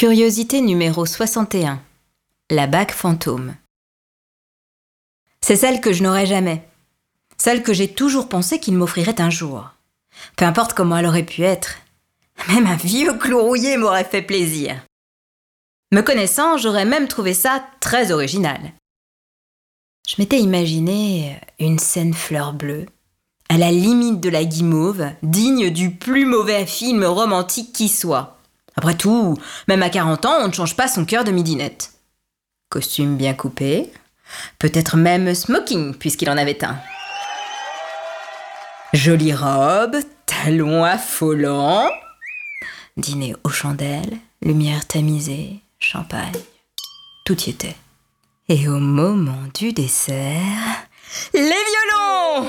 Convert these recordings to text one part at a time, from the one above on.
Curiosité numéro 61. La bague fantôme. C'est celle que je n'aurai jamais. Celle que j'ai toujours pensé qu'il m'offrirait un jour. Peu importe comment elle aurait pu être. Même un vieux clou rouillé m'aurait fait plaisir. Me connaissant, j'aurais même trouvé ça très original. Je m'étais imaginé une scène fleur bleue, à la limite de la guimauve, digne du plus mauvais film romantique qui soit. Après tout, même à 40 ans, on ne change pas son cœur de midinette. Costume bien coupé, peut-être même smoking, puisqu'il en avait un. Jolie robe, talons affolants, dîner aux chandelles, lumière tamisée, champagne. Tout y était. Et au moment du dessert, les violons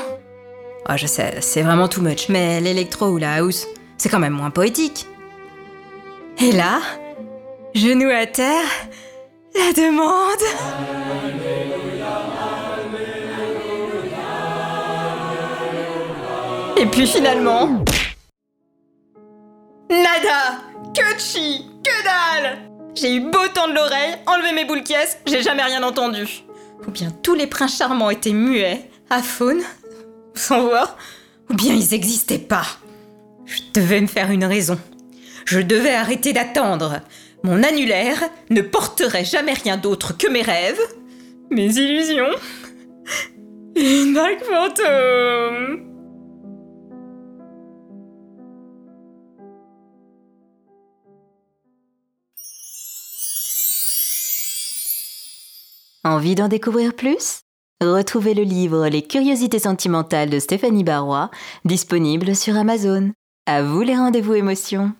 Oh, je sais, c'est vraiment too much, mais l'électro ou la house, c'est quand même moins poétique. Et là, genou à terre, la demande. Et puis finalement. Nada Que chi Que dalle J'ai eu beau temps de l'oreille, enlever mes boules caisses, j'ai jamais rien entendu. Ou bien tous les princes charmants étaient muets, à faune, sans voix, ou bien ils n'existaient pas. Je devais me faire une raison. Je devais arrêter d'attendre. Mon annulaire ne porterait jamais rien d'autre que mes rêves, mes illusions. Une bague fantôme. Envie d'en découvrir plus? Retrouvez le livre Les curiosités sentimentales de Stéphanie Barrois, disponible sur Amazon. À vous les rendez-vous émotions